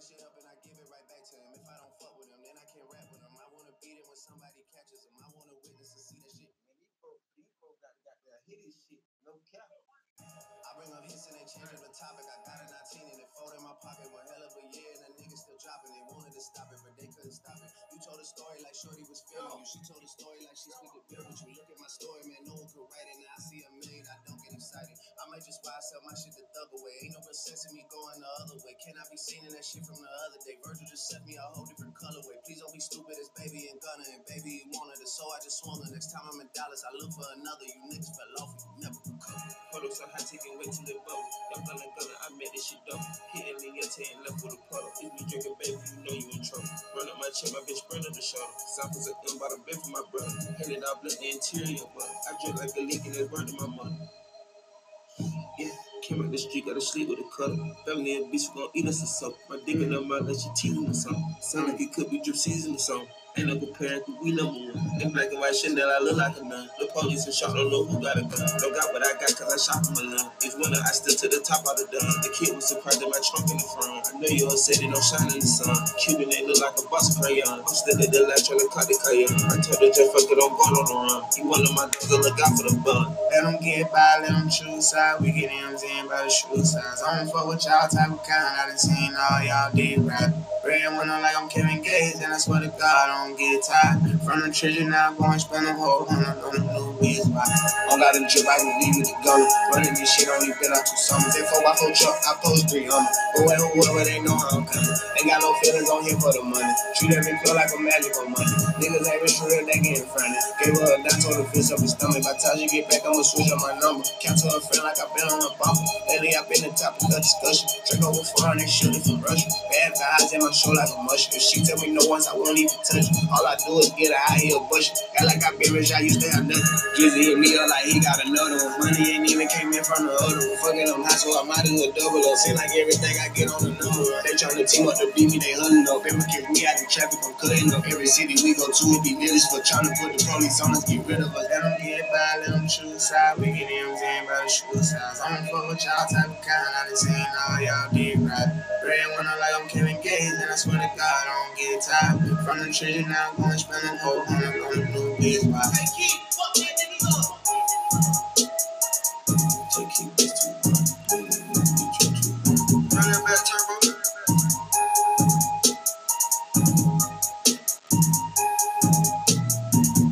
that shit up and I give it right back to him. If I don't fuck with him, then I can't rap with him. I wanna beat it when somebody catches him. I wanna witness and see that shit. Man, these folks, these folks got, got that hit shit. No cap. I bring up hits and they change up the topic. I got a 19 and it in my pocket. One hell of a year and the niggas still dropping. They wanted to stop it, but they couldn't stop it. You told a story like Shorty was filming you. She told a story like she speak a bill with you. Look at my story, man. No one could write it. Now I see a million. I don't get excited. I might just buy sell my shit the thug away. Ain't no real sense in me going the other way. Can I be seen in that shit from the other day? Virgil just sent me a whole different colorway. Please don't be stupid as baby and gunner. And baby, wanted it, so I just swung her. Next time I'm in Dallas, I look for another. You niggas fell off. You never could come. Photos so high, taking way till it bubble. I'm gonna gonna, I made this shit dope. Hitting get and left with a puddle. If you drinking, baby, you know you in trouble. Run up my chin, my bitch spread on the shoulder. Samples of M bought a bed for my brother. Handed out blood the interior, but I drink like a leak and it's burning my mother. Yeah, came out the street, gotta sleep with a cutter. Family and bitch, we gon' eat us or something. My dick in her mouth like she teasing or something. Sound like it could be drip season or something. Ain't no comparing, cause we number one. In black and white Chanel, I look like a nun. The police and shot, don't know who got a gun. Don't got what I got, cause I shot from a lung. If winter, I stood to the top of the dun. The kid was surprised at my trunk in the front. I know you all said it don't shine in the sun. Cuban, they look like a boss crayon. I'm still at the lab trying to cut the cayenne. I told the just fuck it, don't go on the run. He one of my dogs, look out for the bun. Let them get by, let them choose side. We get M's in by the shoe size. I don't fuck with y'all type of kind. I done seen all y'all did rap. Bread when I'm like I'm Kevin Gates, and I swear to God, I don't get tired. From the treasure, now I'm going to spend a whole hundred on the new biz. All out of drip, I can leave with the gun. Running this shit only been out two summers. If I four truck, I post three on But when whoever they know how I'm coming. Ain't got no feelings on here for the money. Treat every feel like a magic on money. Niggas ain't rich real, they getting fronted. Gave her a dime, told her fist up his stomach. By the time you get back, I'ma switch up my number. Count to a friend like I've been on a bumper. Lately, I've been the topic of discussion. Drink over 400, shooting from Russia. Bad vibes in my show like a mushroom. She tell me no once, I won't even touch it. All I do is get out here bush. Got like I been rich, I used to have nothing. Drizzy hit me up like he got another one. Money ain't even came in from the other one. Fucking I'm high, so I might as well double up. Seem like everything I get on the number. They tryna team up to beat me, they hunting up. Every kick me out in traffic, I'm cutting up. Every city we go to, it be village for tryna put the police on us, get rid of us. Let them get by, let them choose side. We get M's in by the shoe size. I don't fuck with y'all type of kind. I done seen all y'all did right. Bread when I'm like I'm Kevin Gates, and I swear to God, I don't get tired. From the treasure, now I'm gonna spend a whole hundred on the new biz. Bye. Take keep this too much. Run that back turbo.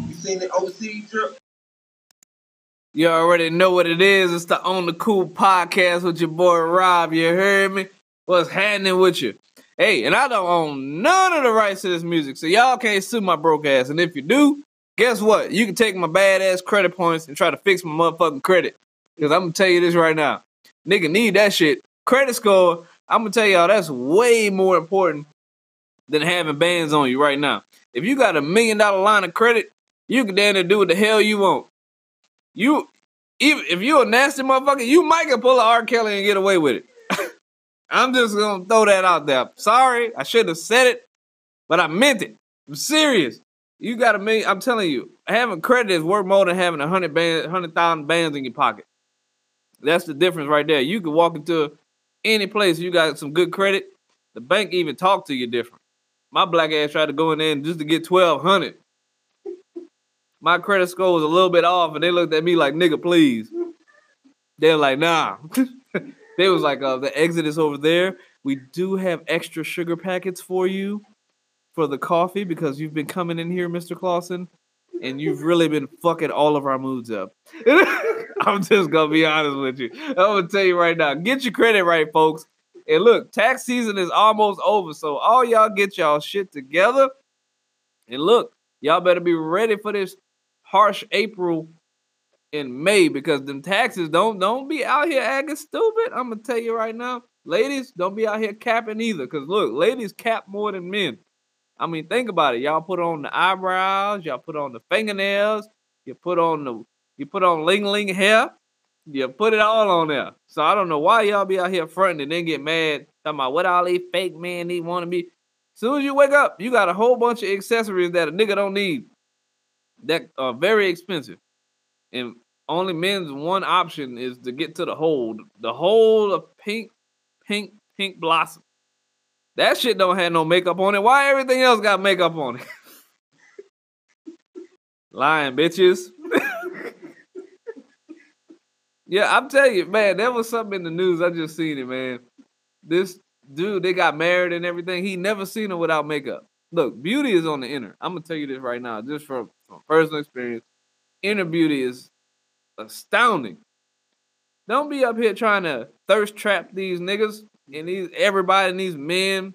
You seen the overseas trip? You already know what it is. It's the On the Cool podcast with your boy Rob. You heard me? What's happening with you? Hey, and I don't own none of the rights to this music, so y'all can't sue my broke ass. And if you do, guess what? You can take my badass credit points and try to fix my motherfucking credit. Because I'm gonna tell you this right now. Nigga need that shit. Credit score, I'm gonna tell y'all that's way more important than having bands on you right now. If you got a million dollar line of credit, you can damn near do what the hell you want. You even if you a nasty motherfucker, you might can pull a R. Kelly and get away with it. I'm just gonna throw that out there. Sorry, I should have said it, but I meant it. I'm serious. You got a million. I'm telling you, having credit is worth more than having a hundred band, hundred thousand bands in your pocket. That's the difference right there. You can walk into any place, you got some good credit. The bank even talk to you different. My black ass tried to go in there and just to get twelve hundred. My credit score was a little bit off, and they looked at me like, "Nigga, please." They're like, "Nah." they was like, "Uh, the exit is over there. We do have extra sugar packets for you for the coffee because you've been coming in here, Mister Clausen, and you've really been fucking all of our moods up." I'm just gonna be honest with you. I'm gonna tell you right now, get your credit right, folks. And look, tax season is almost over, so all y'all get y'all shit together. And look, y'all better be ready for this harsh April in May because them taxes don't don't be out here acting stupid. I'm gonna tell you right now, ladies, don't be out here capping either. Cause look, ladies cap more than men. I mean, think about it. Y'all put on the eyebrows, y'all put on the fingernails, you put on the you put on ling ling hair, you put it all on there. So I don't know why y'all be out here fronting and then get mad talking about what all these fake men need want to be. Soon as you wake up, you got a whole bunch of accessories that a nigga don't need that are very expensive. And only men's one option is to get to the hold. The hold of pink, pink, pink blossom. That shit don't have no makeup on it. Why everything else got makeup on it? Lying bitches. yeah, I'm telling you, man, there was something in the news. I just seen it, man. This dude, they got married and everything. He never seen her without makeup. Look, beauty is on the inner. I'm gonna tell you this right now, just from, from personal experience. Inner beauty is astounding. Don't be up here trying to thirst trap these niggas and these everybody and these men,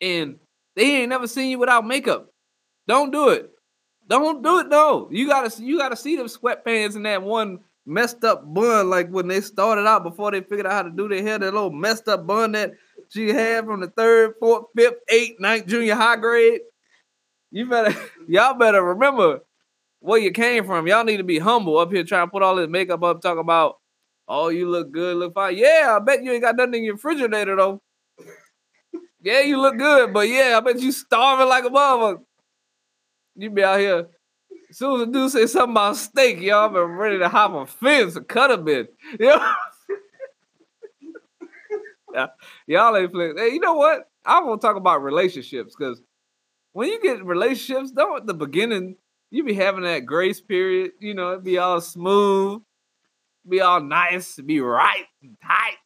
and they ain't never seen you without makeup. Don't do it. Don't do it. No, you gotta you gotta see them sweatpants and that one messed up bun like when they started out before they figured out how to do their hair. That little messed up bun that she had from the third, fourth, fifth, eighth, ninth junior high grade. You better y'all better remember where you came from. Y'all need to be humble up here trying to put all this makeup up, talk about oh you look good, look fine. Yeah, I bet you ain't got nothing in your refrigerator though. Yeah, you look good, but yeah, I bet you starving like a motherfucker. You be out here. As soon as the dude say something about steak, y'all been ready to hop a fence and cut a bit. You know? yeah, y'all ain't playing. Hey, you know what? I want to talk about relationships because when you get relationships, don't at the beginning you be having that grace period. You know, it be all smooth, be all nice, be right and tight,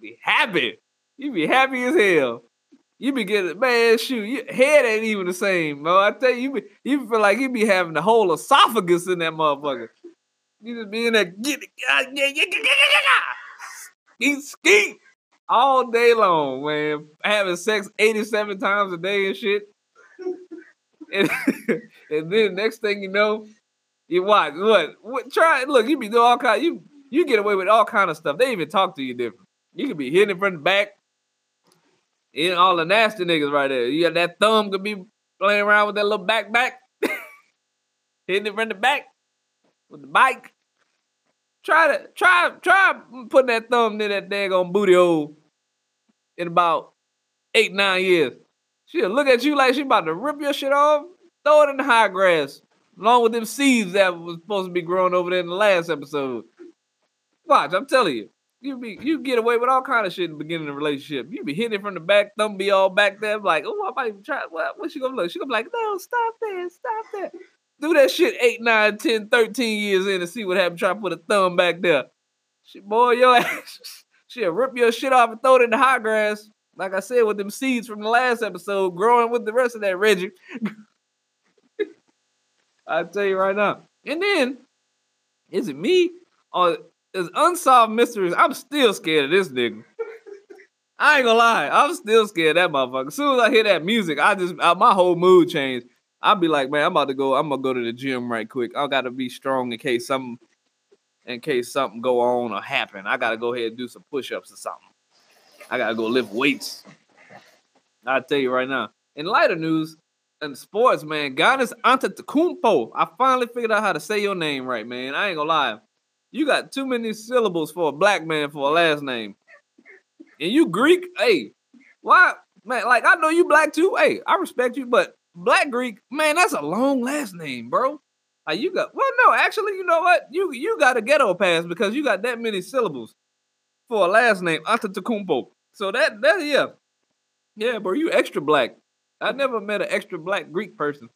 be happy. You be happy as hell. You be getting man, shoot, your head ain't even the same, bro. I tell you, you be you feel like you be having the whole esophagus in that motherfucker. You just be in there get skeet skeet all day long, man. Having sex 87 times a day and shit. And, and then next thing you know, you watch what what try look, you be doing all kind you you get away with all kind of stuff. They even talk to you different. You could be hitting from the back, and all the nasty niggas right there. You got that thumb could be playing around with that little back back, hitting it from the back with the bike. Try to try try putting that thumb in that daggone booty hole in about eight nine years. She'll look at you like she about to rip your shit off, throw it in the high grass, along with them seeds that was supposed to be growing over there in the last episode. Watch, I'm telling you. You be you get away with all kind of shit in the beginning of the relationship. You be hitting it from the back, thumb be all back there, like, oh, I might even try. What, what she gonna look? She gonna be like, no, stop that, stop that. Do that shit 8, 9, 10, 13 years in and see what happened. Try to put a thumb back there. She, boy, your ass, she'll rip your shit off and throw it in the hot grass. Like I said, with them seeds from the last episode growing with the rest of that Reggie. I tell you right now. And then, is it me or is unsolved mysteries? I'm still scared of this nigga. I ain't gonna lie, I'm still scared of that motherfucker. As soon as I hear that music, I just I, my whole mood changed. I'll be like, man, I'm about to go. I'm gonna go to the gym right quick. I gotta be strong in case something, in case something go on or happen. I gotta go ahead and do some push-ups or something. I gotta go lift weights. I'll tell you right now. In lighter news, in sports, man, Giannis Antetokounmpo. I finally figured out how to say your name right, man. I ain't gonna lie. You got too many syllables for a black man for a last name. And you Greek, hey, why, man? Like I know you black too. Hey, I respect you, but black Greek, man, that's a long last name, bro. Like you got, well, no, actually, you know what? You you got a ghetto pass because you got that many syllables for a last name, Antetokounmpo. So that that yeah, yeah, bro, you extra black. I never met an extra black Greek person,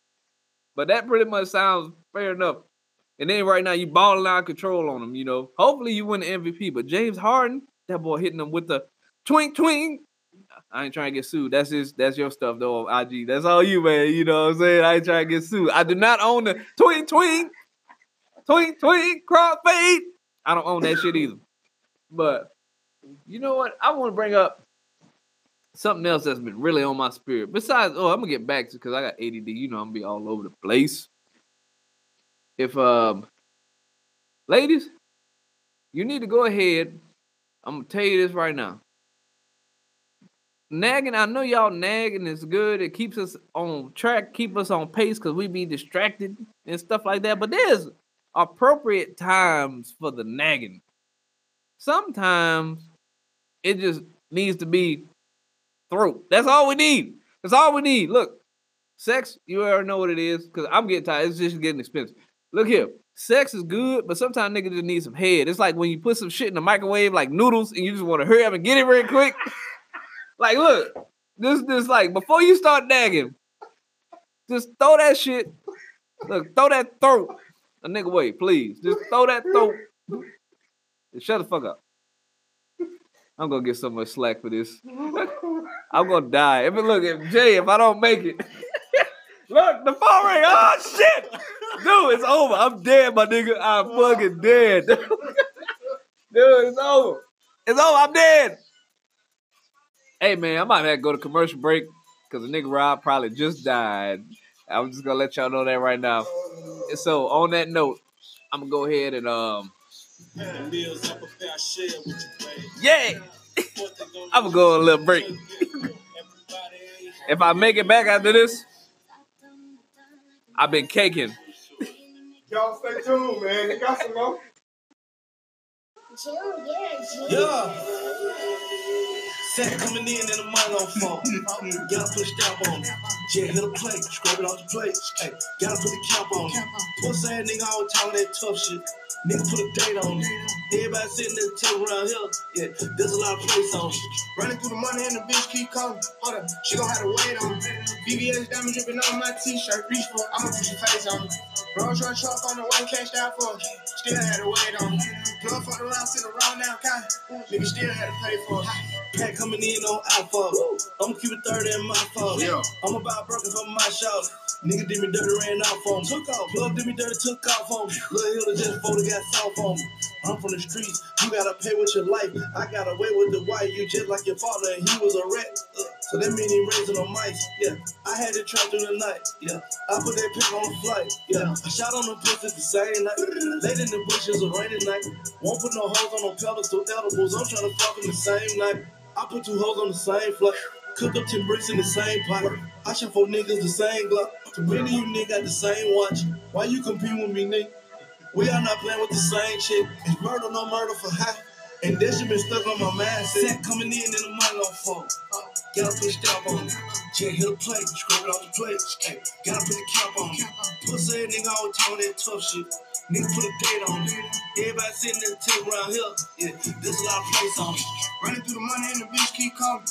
but that pretty much sounds fair enough. And then right now you balling out control on them. You know, hopefully you win the MVP. But James Harden, that boy hitting them with the twink twink. I ain't trying to get sued. That's his. That's your stuff though. IG. That's all you, man. You know what I'm saying? I ain't trying to get sued. I do not own the twink twink, twink twink cross fade. I don't own that shit either. But you know what? I want to bring up something else that's been really on my spirit. Besides, oh, I'm gonna get back to because I got ADD. You know, I'm gonna be all over the place. If um, ladies, you need to go ahead. I'm gonna tell you this right now. Nagging, I know y'all nagging is good. It keeps us on track, keep us on pace because we be distracted and stuff like that. But there's appropriate times for the nagging. Sometimes it just needs to be throat. That's all we need. That's all we need. Look, sex, you already know what it is because I'm getting tired. It's just getting expensive. Look here. Sex is good, but sometimes niggas just need some head. It's like when you put some shit in the microwave, like noodles, and you just want to hurry up and get it real quick. Like, look, this this like before you start nagging, just throw that shit. Look, throw that throat. A nigga wait, please. Just throw that throat. Shut the fuck up. I'm gonna get so much slack for this. I'm gonna die. If look if Jay, if I don't make it. look, the phone ring. Oh shit! Dude, it's over. I'm dead, my nigga. I'm fucking dead. Dude, it's over. It's over. I'm dead. Hey man, I might have to go to commercial break because the nigga Rob probably just died. I'm just gonna let y'all know that right now. So on that note, I'm gonna go ahead and um yeah. I'm gonna go on a little break. if I make it back after this, I've been caking. Y'all stay tuned, man. You got some more. Yeah. Set coming in and the money on phone. Gotta put a stamp on it. Yeah, hit a plate, scrub it off the plate. Hey, gotta put the cap on it. Pussy ass nigga always talking that tough shit. Nigga put a date on it. Everybody sitting there table around here. Yeah, there's a lot of place on it. Running through the money and the bitch keep calling. Hold up, she gon' have to wait on me. VVS diamond dripping on my t-shirt. Reach for it, I'ma put your face on it. Rolls Royce truck on the way, cashed out for it. Still had to wait on me. it. Plug fucked around, sit around now, kind. Nigga still had to pay for it. Pack coming in on alpha. I'ma keep it 30 in my phone. Yeah. I'm about broken from my shots. Nigga did me dirty, ran off on me. Took off. Plug did me dirty, took off on me. Lil' Hilda just voted, got soft on me. I'm from the streets. You gotta pay with your life. I got away with the white. You just like your father, and he was a rat. Uh, so that mean he raising on mice. Yeah. I had to try through the night. Yeah. I put that pick on the flight. Yeah. I shot on the pussy the same night. Late in the bushes, a rainy night. Won't put no hoes on no pedestal edibles. I'm trying to fuck him the same night. I put two hoes on the same flight. Cook up 10 bricks in the same pot. I shot four niggas the same Glock. Too many you niggas got the same watch. Why you compete with me, nigga? We are not playing with the same shit. It's murder, no murder for high. And that shit been stuck on my mind. Set coming in and the money on phone. Gotta put a stamp on it. Check hit a plate, scrub it off the plate. Gotta put a cap on it. Pussy nigga always talking that tough shit. Nigga put a date on it. Everybody sitting at the table around here. Yeah, there's a lot of place on it. Running through the money and the bitch keep up,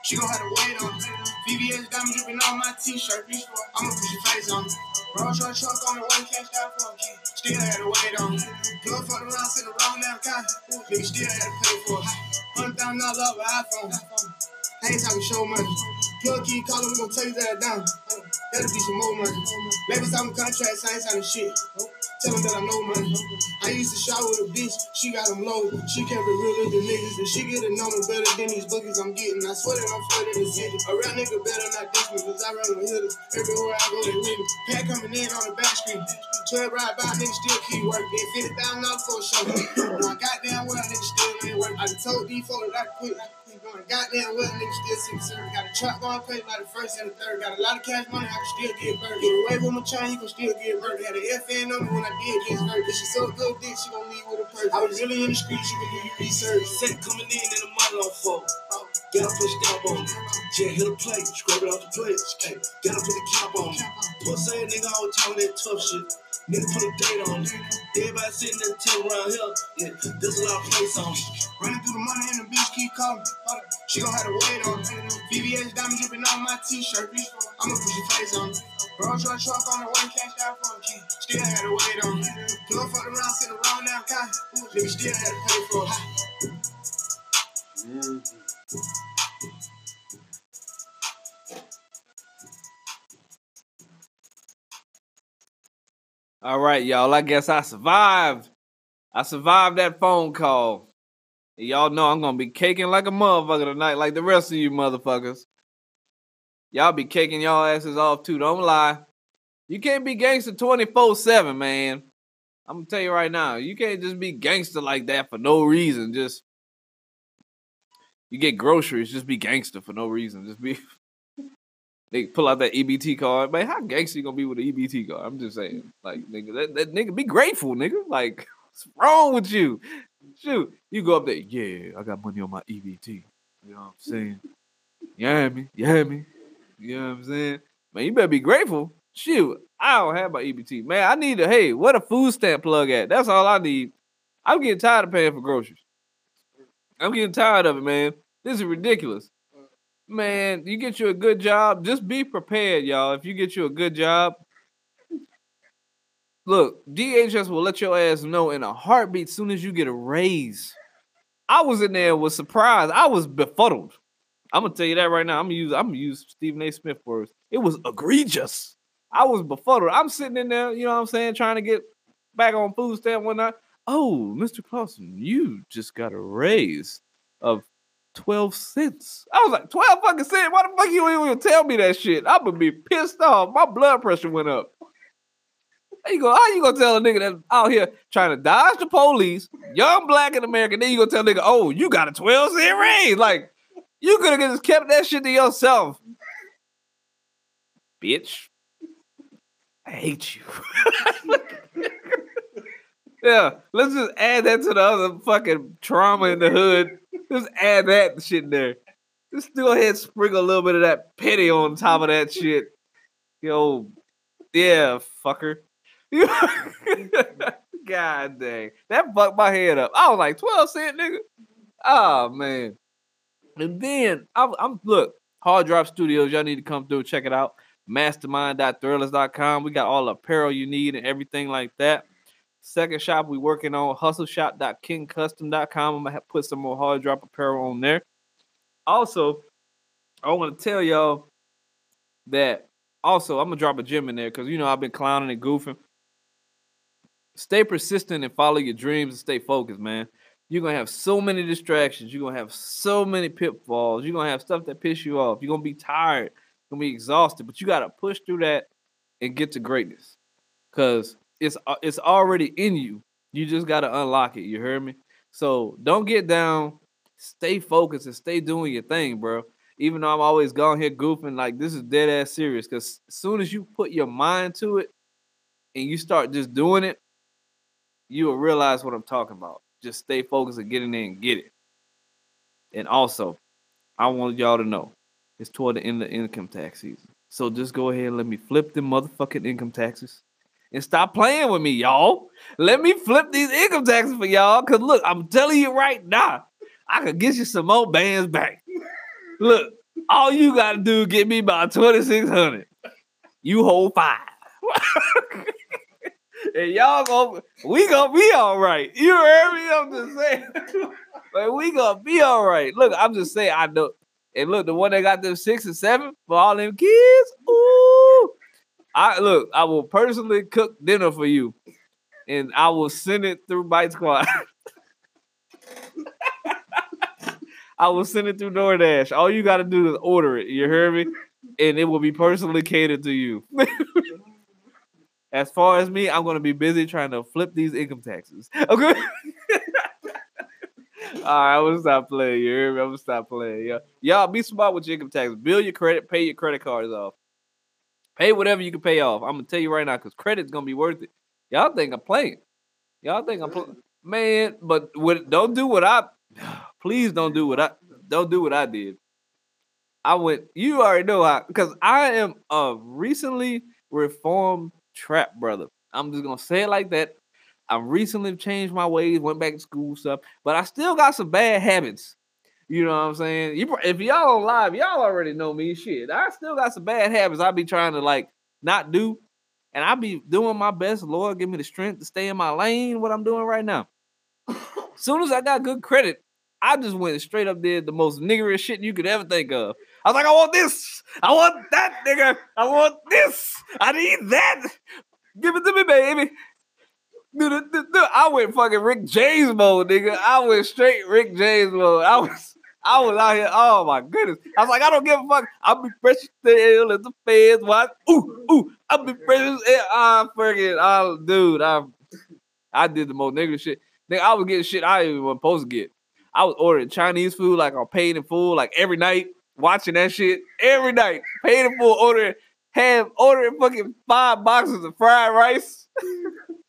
she gon' have to wait on me. VVS diamond dripping on my t-shirt. For I'ma put your face on it. Rolls Royce truck on the way, cashed out for it. Still had to wait on me. it. Plug fucked around, sit around now, kind. Nigga still had to pay for it. Hundred thousand dollars off an iPhone. Ain't talking show money. Plug keep calling, we gon' take that down. That'll be some more money. Maybe some contracts, I ain't signing shit. Tell them that I know money. I used to shower with a bitch, she got them low. She kept it real the niggas, and she get a me better than these bookies I'm getting. I swear that I'm flooding the city. A real nigga better not diss me, cause I run with hitters. Everywhere I go, they with me. Pat coming in on the back street. 12 ride by, niggas still keep working. Get $50,000 for a show. Now, goddamn well, niggas still ain't working. I told these folks that I quit. Going goddamn well, niggas still the service. Got a truck going play by the first and the third. Got a lot of cash money, I can still get burned. Get away with my chain, you can still get burned. Had an FN on me when I did get hurt. She so good, dick, she gon' leave with a purse. I was really in the streets, you can do your research. Set coming in and the money on phone. Gotta put a stamp on. Yeah, hit a plate, scrub it off the plate. Hey, gotta put the cap on it. Pussy nigga always talking that tough shit. Nigga put a date on it. Everybody sitting at the table around here. Yeah, there's a lot of place on it. Running through the money and the bitch keep calling. She gon' have to wait on me. VVS diamond dripping on my t-shirt. Reach for it, I'ma put your face on it. Rolls Royce truck on the way, cashed out for it. Still had to wait on me. Plug fucked around, sit around now, kind. Nigga still had to pay for it. Mm-hmm. All right, y'all. I guess I survived. I survived that phone call. Y'all know I'm gonna be caking like a motherfucker tonight, like the rest of you motherfuckers. Y'all be caking y'all asses off too. Don't lie. You can't be gangster 24-7, man. I'm gonna tell you right now, you can't just be gangster like that for no reason. Just you get groceries, just be gangster for no reason. Just be they pull out that EBT card. Man, how gangster you gonna be with an EBT card? I'm just saying. Like, nigga, that, that nigga be grateful, nigga. Like, what's wrong with you? Shoot, you go up there, yeah, I got money on my EBT. You know what I'm saying? You hear me? You hear me? You know what I'm saying? Man, you better be grateful. Shoot, I don't have my EBT. Man, I need a hey, what a food stamp plug at? That's all I need. I'm getting tired of paying for groceries. I'm getting tired of it, man. This is ridiculous. Man, you get you a good job, just be prepared, y'all. If you get you a good job, look, DHS will let your ass know in a heartbeat soon as you get a raise. I was in there was surprised. I was befuddled. I'm gonna tell you that right now. I'm gonna use I'm gonna use Stephen A. Smith words. It was egregious. I was befuddled. I'm sitting in there, you know what I'm saying, trying to get back on food stamp whatnot. Oh, Mr. Clausen, you just got a raise of 12 cents. I was like, 12 fucking cents? Why the fuck you ain't even tell me that shit? I'm gonna be pissed off. My blood pressure went up. How you go? How you gonna tell a nigga that's out here trying to dodge the police, young black and American? Then you gonna tell a nigga, oh, you got a 12 cent raise? Like, you could have just kept that shit to yourself, bitch. I hate you. yeah, let's just add that to the other fucking trauma in the hood. Just add that shit in there. Just go ahead and sprinkle a little bit of that petty on top of that shit. Yo, yeah, fucker. God dang. That fucked my head up. I was like, 12 cent, nigga. Oh, man. And then, I'm, I'm look, Hard Drop Studios, y'all need to come through check it out. Mastermind.thrillers.com. We got all the apparel you need and everything like that. Second shop we working on hustleshop.kingcustom.com. I'm gonna put some more hard drop apparel on there. Also, I want to tell y'all that also I'm gonna drop a gem in there because you know I've been clowning and goofing. Stay persistent and follow your dreams and stay focused, man. You're gonna have so many distractions. You're gonna have so many pitfalls. You're gonna have stuff that piss you off. You're gonna be tired. You're gonna be exhausted, but you gotta push through that and get to greatness. Cause it's uh, it's already in you. You just gotta unlock it. You hear me? So don't get down. Stay focused and stay doing your thing, bro. Even though I'm always gone here goofing, like this is dead ass serious. Cause as soon as you put your mind to it and you start just doing it, you will realize what I'm talking about. Just stay focused and get in there and get it. And also, I want y'all to know it's toward the end of income tax season. So just go ahead and let me flip the motherfucking income taxes and stop playing with me, y'all. Let me flip these income taxes for y'all. Cause look, I'm telling you right now, I could get you some more bands back. Look, all you gotta do is get me about 2600. You hold five. and y'all go, we gonna be all right. You heard me? I'm just saying. but we gonna be all right. Look, I'm just saying, I know. And look, the one that got them six and seven for all them kids. I look, I will personally cook dinner for you, and I will send it through Bite Squad. I will send it through DoorDash. All you got to do is order it. You hear me? And it will be personally catered to you. as far as me, I'm going to be busy trying to flip these income taxes. Okay. All right, I'm gonna stop playing. You hear me? I'm gonna stop playing. Yeah, y'all be smart with your income taxes. Bill your credit, pay your credit cards off. Pay whatever you can pay off. I'm gonna tell you right now, because credit's gonna be worth it. Y'all think I'm playing? Y'all think I'm playing? Man, but what? Don't do what I. Please don't do what I. Don't do what I did. I went. You already know how, because I am a recently reformed trap brother. I'm just gonna say it like that. I recently changed my ways, went back to school stuff, but I still got some bad habits. You know what I'm saying? You, if y'all on live, y'all already know me. Shit, I still got some bad habits. I be trying to like not do, and I be doing my best. Lord, give me the strength to stay in my lane. What I'm doing right now. soon as I got good credit, I just went straight up there the most niggerish shit you could ever think of. I was like, I want this, I want that, nigga, I want this, I need that. Give it to me, baby. I went fucking Rick James mode, nigga. I went straight Rick James mode. I was I was out here. Oh my goodness. I was like, I don't give a fuck. I'll be fresh as hell as the feds watch. Ooh, ooh, I'll be fresh as hell. I'm freaking, oh, dude. I I did the most negative shit. Nigga, I was getting shit I even supposed to get. I was ordering Chinese food like on paid in full, like every night, watching that shit every night. Paid in full, ordering, have ordering fucking five boxes of fried rice.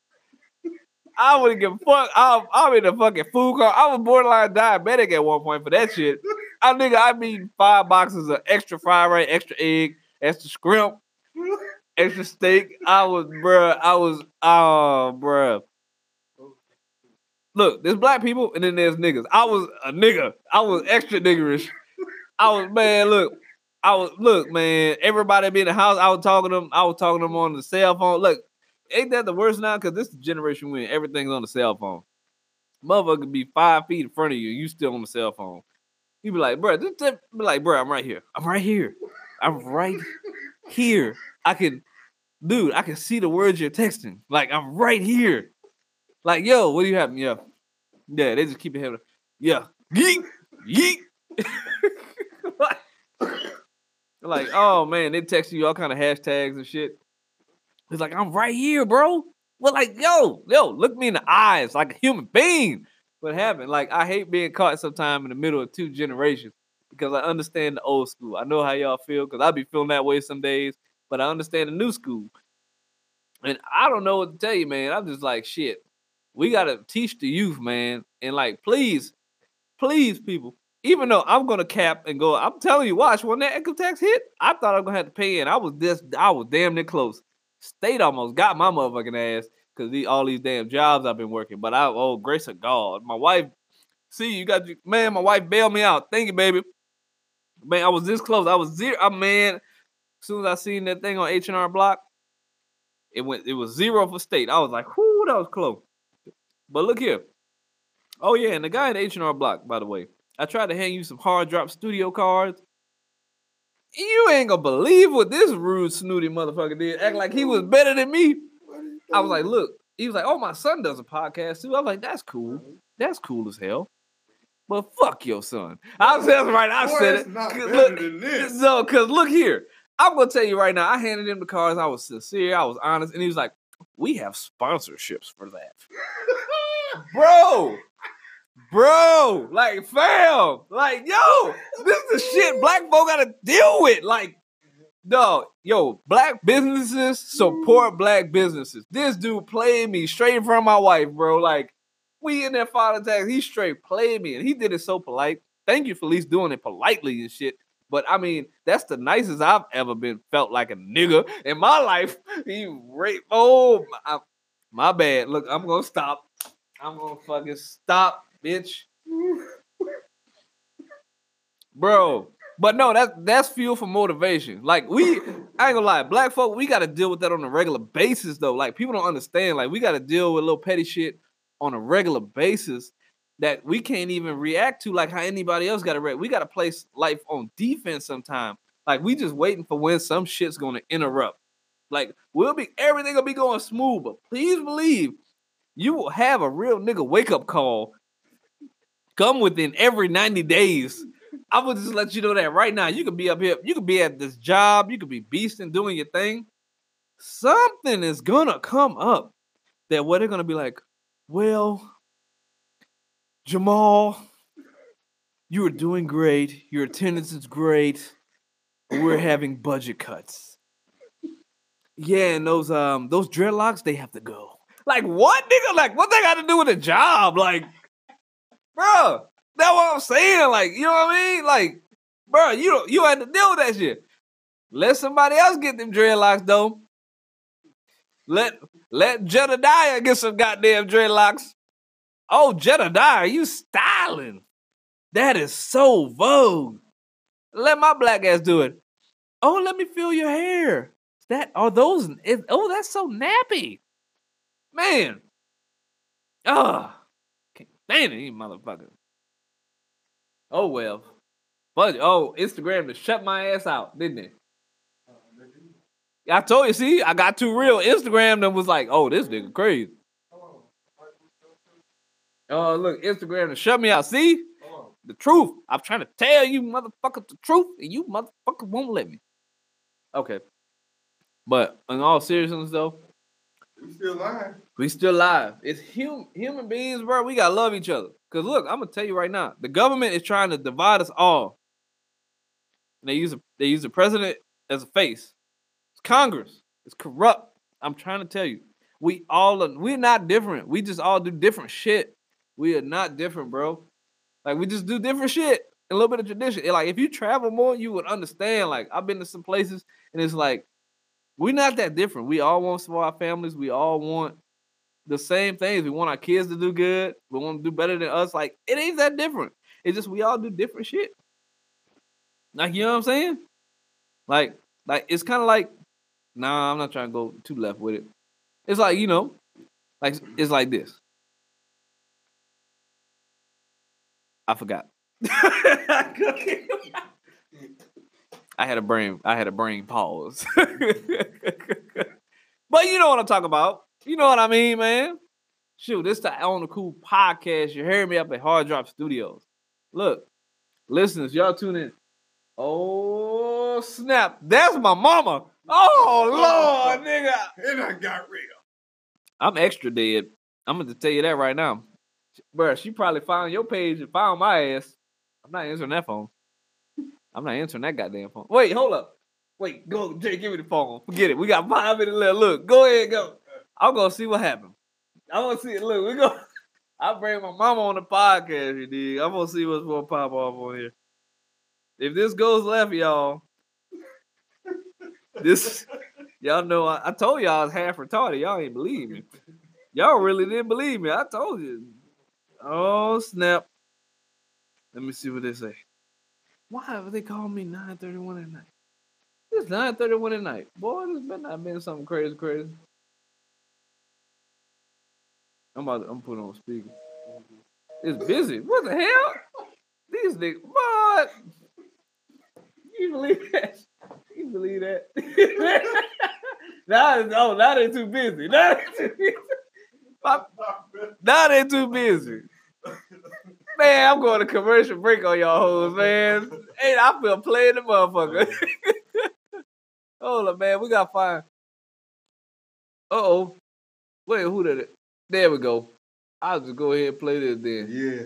I wouldn't give a fuck. I'm, I'm in the fucking food car. I was borderline diabetic at one point for that shit. I nigga, I mean five boxes of extra fried rice, extra egg, extra scrimp, extra steak. I was, bruh, I was, oh, bruh. Look, there's black people and then there's niggas. I was a nigga. I was extra niggerish. I was man, look, I was look, man. Everybody be in the house. I was talking to them. I was talking to them on the cell phone. Look, ain't that the worst now? Because this generation when everything's on the cell phone. Motherfucker could be five feet in front of you. You still on the cell phone. You be like, bro, just, just be like, bro, I'm right here. I'm right here. I'm right here. I can, dude, I can see the words you're texting. Like I'm right here. Like, yo, what do you have? Yeah, yeah. They just keep it heavy. Yeah, yeet, yeet. like, like, oh man, they text you all kind of hashtags and shit. It's like I'm right here, bro. Well, like, yo, yo, look me in the eyes like a human being. What happened? Like, I hate being caught sometime in the middle of two generations because I understand the old school. I know how y'all feel because I be feeling that way some days, but I understand the new school. And I don't know what to tell you, man. I'm just like, shit. We gotta teach the youth, man. And like, please, please, people. Even though I'm gonna cap and go, I'm telling you, watch when that income tax hit, I thought I was gonna have to pay in. I was this, I was damn near close. State almost got my motherfucking ass because the, all these damn jobs I've been working. But I, oh, grace of God, my wife. See, you got man. My wife bailed me out. Thank you, baby. Man, I was this close. I was zero. I man, as soon as I seen that thing on H and R Block, it went. It was zero for state. I was like, whoo, that was close. But look here. Oh yeah, and the guy at H and R Block, by the way, I tried to hand you some hard drop studio cards. You ain't gonna believe what this rude snooty motherfucker did. Act like he was better than me. I was like, look, he was like, oh, my son does a podcast too. I was like, that's cool. That's cool as hell. But fuck your son. I was right. I Boy, said it. look, than this. So, cause look here, I'm gonna tell you right now. I handed him the cards. I was sincere. I was honest, and he was like, "We have sponsorships for that, bro." Bro, like fam, like yo, this is the shit black folk gotta deal with. Like, no, yo, black businesses support black businesses. This dude played me straight in front of my wife, bro. Like, we in that father tax, he straight played me, and he did it so polite. Thank you for at least doing it politely and shit. But I mean, that's the nicest I've ever been felt like a nigga in my life. He rape. Oh, my, my bad. Look, I'm gonna stop. I'm gonna fucking stop, bitch. Bro. But no, that's that's fuel for motivation. Like we, I ain't gonna lie, black folk, we gotta deal with that on a regular basis though. Like people don't understand. Like we gotta deal with little petty shit on a regular basis that we can't even react to like how anybody else gotta react. We gotta place life on defense sometime. Like we just waiting for when some shit's gonna interrupt. Like we'll be everything will be going smooth, but please believe you will have a real nigga wake up call come within every 90 days. I would just let you know that right now. You could be up here, you could be at this job, you could be beasting, doing your thing. Something is gonna come up that where they're gonna be like, well, Jamal, you are doing great. Your attendance is great. We're having budget cuts. Yeah, and those um those dreadlocks, they have to go. Like what, nigga? Like what they got to do with a job? Like, bro, that's what I'm saying. Like, you know what I mean? Like, bro, you you had to deal with that shit. Let somebody else get them dreadlocks though. Let let Jedediah get some goddamn dreadlocks. Oh, Jedediah, you styling. That is so vogue. Let my black ass do it. Oh, let me feel your hair. That are those? It, oh, that's so nappy, man. Ah, can't stand it, you motherfucker. Oh well, but oh, Instagram to shut my ass out, didn't it? I told you. See, I got too real. Instagram then was like, oh, this nigga crazy. Oh, look, Instagram to shut me out. See? The truth. I'm trying to tell you, motherfucker, the truth, and you motherfucker won't let me. Okay. But in all seriousness, though, We still live. we still live. It's hum- human beings, bro. We gotta love each other. Cause look, I'm gonna tell you right now, the government is trying to divide us all. And they use a, they use the president as a face. It's Congress. It's corrupt. I'm trying to tell you, we all are, we're not different. We just all do different shit. We are not different, bro. Like we just do different shit. A little bit of tradition. Like if you travel more, you would understand. Like I've been to some places, and it's like we're not that different. We all want for our families. We all want the same things. We want our kids to do good. We want to do better than us. Like it ain't that different. It's just we all do different shit. Like you know what I'm saying? Like like it's kind of like nah, I'm not trying to go too left with it. It's like you know, like it's like this. I forgot. I had a brain. I had a brain pause. but you know what I'm talking about. You know what I mean, man. Shoot, this the on the cool podcast. You heard me up at Hard Drop Studios. Look, listeners, y'all tune in. Oh snap! That's my mama. Oh lord, nigga. And I got real. I'm extra dead. I'm gonna tell you that right now. Bruh, she probably found your page and found my ass. I'm not answering that phone. I'm not answering that goddamn phone. Wait, hold up. Wait, go, Jay, give me the phone. Forget it. We got five minutes left. Look, go ahead, go. I'm gonna see what happens. I'm gonna see it. Look, we go. I'll bring my mama on the podcast, you dig? I'm gonna see what's gonna pop off on here. If this goes left, y'all, this y'all know I, I told y'all I was half retarded. Y'all ain't believe me. Y'all really didn't believe me. I told you. Oh snap. Let me see what they say. Why have they called me 931 at night? It's 931 at night. Boy, this better not been something crazy, crazy. I'm about to I'm putting on speaker. It's busy. What the hell? These niggas, what? You believe that? You believe that? now, oh, now they're too busy. Now they're too busy. Now they're too busy. Man, I'm going to commercial break on y'all hoes, man. Hey, I feel playing the motherfucker. Hold up, man. We got fine. Uh oh. Wait, who did it? There we go. I'll just go ahead and play this then. Yeah.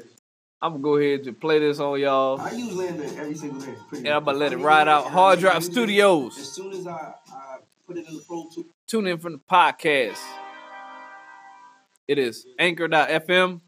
I'm gonna go ahead and play this on y'all. I use Landman every single day. And I'm gonna let it ride out. Hard Drop. Studios. As soon as I, I put it in the Pro Tune in from the podcast. It is anchor.fm,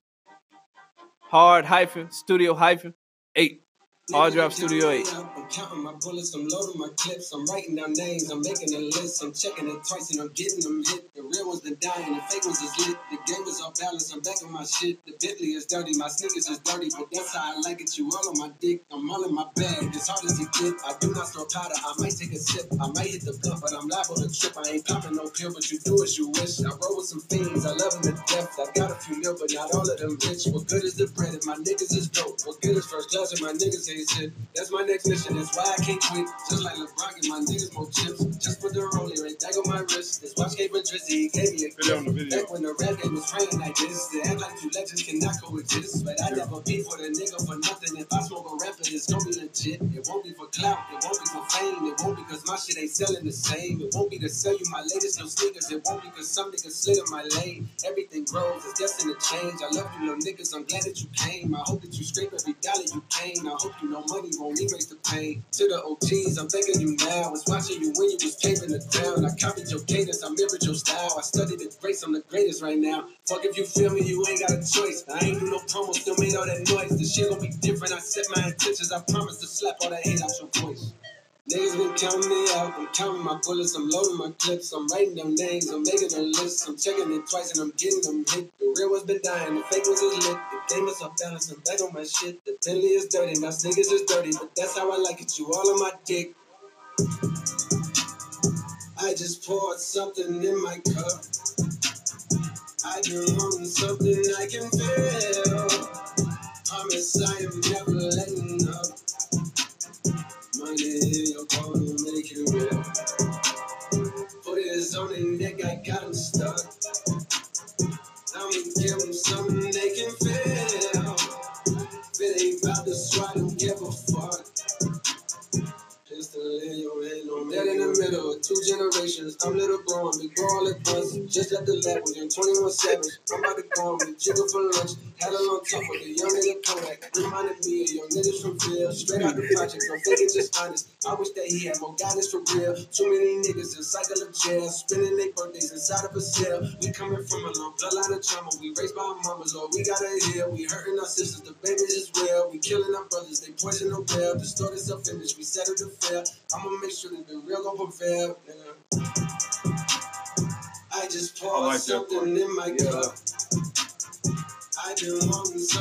hard hyphen, studio hyphen, eight. Hard Drop Studio 8. I'm counting my bullets, I'm loading my clips, I'm writing down names, I'm making a list, I'm checking it twice and I'm getting them hit. The real ones been dying, the fake ones is lit. The game is off balance, I'm back on my shit. The Bentley is dirty, my sneakers is dirty, but that's how I like it. You all on my dick, I'm all in my bag, as hard as it get. I do not store powder, I might take a sip, I might hit the blunt, but I'm liable to trip. I ain't popping no pill, but you do as you wish. I roll with some fiends, I love them to death. I got a few mil, but not all of them rich. What good is the bread if my niggas is dope? What good is first class if my niggas ain't shit? That's my next mission, that's why I can't quit. Just like LeBron, give my niggas more chips. Just put the rollie right back on my wrist. This watch gave a drizzy, he gave me a Video gift. Back when the rap game was raining like this, they act like two legends cannot coexist. But I never beef for the nigga for nothing. If I smoke a rapper, it's gonna be legit. It won't be for clout, it won't be for fame. It won't be cause my shit ain't selling the same. It won't be to sell you my latest new sneakers. It won't be cause some niggas slid in my lane. Everything grows, it's destined to change. I love you, little niggas. I'm glad that you came. I hope that you scrape every dollar you came. I hope you know money won't erase the pain. To the OGs, I'm thanking you now. I was watching you when you was paving the ground. I copied your cadence, I mirrored your style. I studied the grace, I'm the greatest right now. Fuck if you feel me, you ain't got a choice. I ain't do no promo, still made all that noise. The shit gon' be different. I set my intentions. I promise to slap all that hate out your voice. Niggas been counting me out. I'm counting my bullets. I'm loading my clips. I'm writing them names. I'm making a list. I'm checking it twice and I'm getting them hit. The real ones been dying. The fake ones is lit. The balance. I'm back on my shit. The Bentley is dirty. My sneakers is dirty. But that's how I like it. You all on my dick. I just poured something in my cup. I wanting something I can feel. Promise I am never letting up. Money 21 I'm about to go with a for lunch. Had a long talk with a young nigga Kodak. Reminded me of your niggas from Phil. Straight out the project, no faking, just honest. I wish that he had more guidance for real. Too many niggas in cycle of jail. Spending their birthdays inside of a cell. We coming from a long bloodline of trauma. We raised by our mamas, Lord, we gotta heal. We hurting our sisters, the babies as well. We killing our brothers, they poison the well. Distorted self image, we settle to fail. I'ma make sure that the real gon' prevail. nigga. I just poured like something in my cup. I been wanting something.